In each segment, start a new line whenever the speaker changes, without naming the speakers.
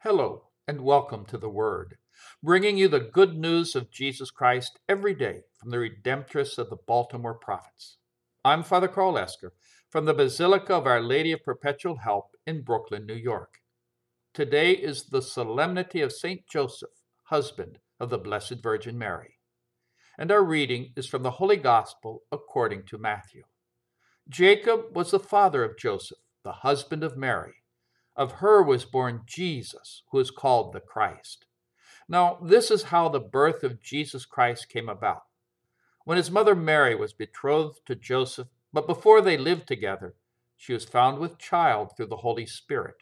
Hello, and welcome to the Word, bringing you the good news of Jesus Christ every day from the Redemptorists of the Baltimore Province. I'm Father Karl Esker from the Basilica of Our Lady of Perpetual Help in Brooklyn, New York. Today is the solemnity of Saint Joseph, husband of the Blessed Virgin Mary. And our reading is from the Holy Gospel according to Matthew. Jacob was the father of Joseph, the husband of Mary of her was born Jesus, who is called the Christ. Now, this is how the birth of Jesus Christ came about. When his mother Mary was betrothed to Joseph, but before they lived together, she was found with child through the Holy Spirit.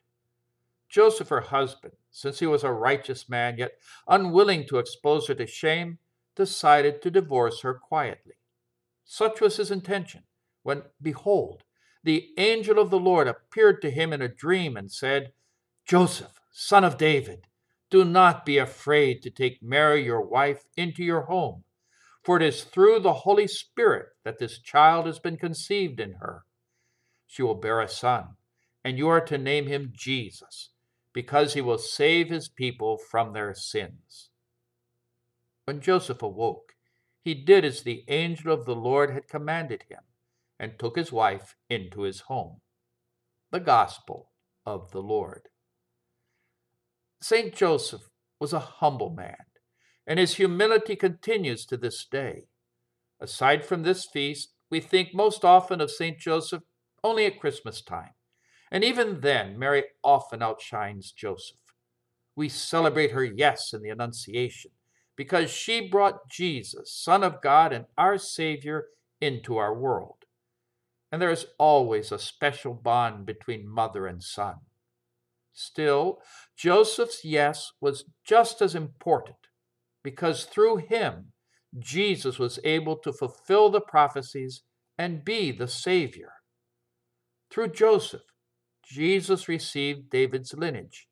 Joseph, her husband, since he was a righteous man, yet unwilling to expose her to shame, decided to divorce her quietly. Such was his intention, when, behold, the angel of the Lord appeared to him in a dream and said, Joseph, son of David, do not be afraid to take Mary, your wife, into your home, for it is through the Holy Spirit that this child has been conceived in her. She will bear a son, and you are to name him Jesus, because he will save his people from their sins. When Joseph awoke, he did as the angel of the Lord had commanded him and took his wife into his home. The Gospel of the Lord. St. Joseph was a humble man, and his humility continues to this day. Aside from this feast, we think most often of St. Joseph only at Christmas time, and even then, Mary often outshines Joseph. We celebrate her, yes, in the Annunciation, because she brought Jesus, Son of God and our Savior, into our world and there is always a special bond between mother and son. Still, Joseph's yes was just as important because through him, Jesus was able to fulfill the prophecies and be the Savior. Through Joseph, Jesus received David's lineage.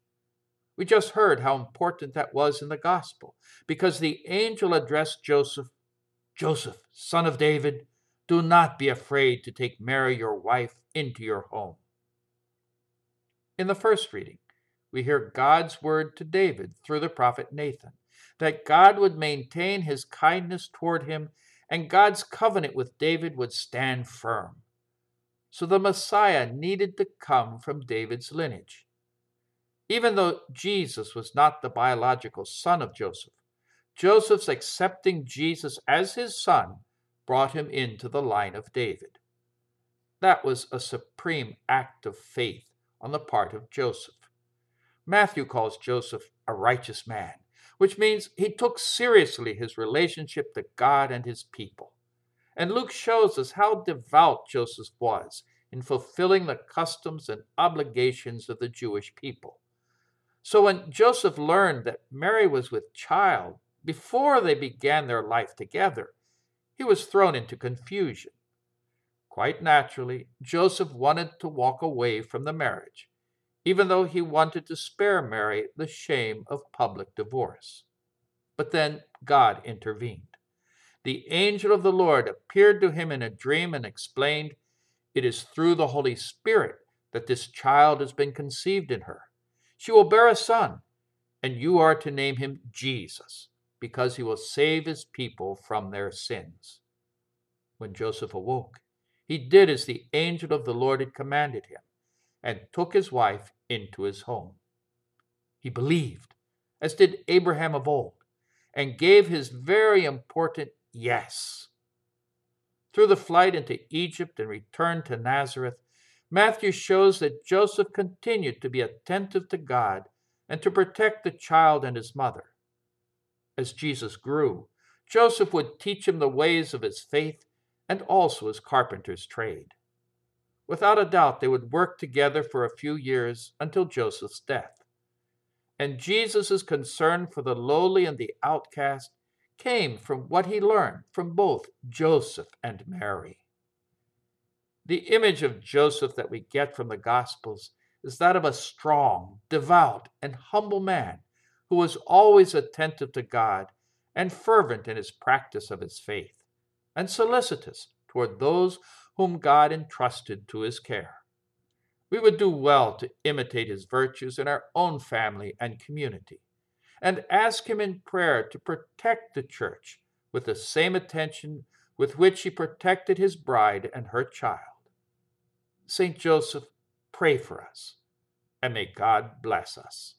We just heard how important that was in the gospel because the angel addressed Joseph, Joseph, son of David, do not be afraid to take Mary, your wife, into your home. In the first reading, we hear God's word to David through the prophet Nathan that God would maintain his kindness toward him and God's covenant with David would stand firm. So the Messiah needed to come from David's lineage. Even though Jesus was not the biological son of Joseph, Joseph's accepting Jesus as his son brought him into the line of David. That was a supreme act of faith on the part of Joseph. Matthew calls Joseph a righteous man, which means he took seriously his relationship to God and his people. And Luke shows us how devout Joseph was in fulfilling the customs and obligations of the Jewish people. So when Joseph learned that Mary was with child before they began their life together, he was thrown into confusion. Quite naturally, Joseph wanted to walk away from the marriage, even though he wanted to spare Mary the shame of public divorce. But then God intervened. The angel of the Lord appeared to him in a dream and explained, It is through the Holy Spirit that this child has been conceived in her. She will bear a son, and you are to name him Jesus because he will save his people from their sins. When Joseph awoke, he did as the angel of the Lord had commanded him and took his wife into his home. He believed, as did Abraham of old, and gave his very important yes. Through the flight into Egypt and return to Nazareth, Matthew shows that Joseph continued to be attentive to God and to protect the child and his mother as Jesus grew, Joseph would teach him the ways of his faith and also his carpenter's trade. Without a doubt, they would work together for a few years until Joseph's death. And Jesus' concern for the lowly and the outcast came from what he learned from both Joseph and Mary. The image of Joseph that we get from the Gospels is that of a strong, devout, and humble man who was always attentive to God and fervent in his practice of his faith, and solicitous toward those whom God entrusted to his care. we would do well to imitate his virtues in our own family and community, and ask him in prayer to protect the church with the same attention with which he protected his bride and her child. St. Joseph, pray for us, and may God bless us.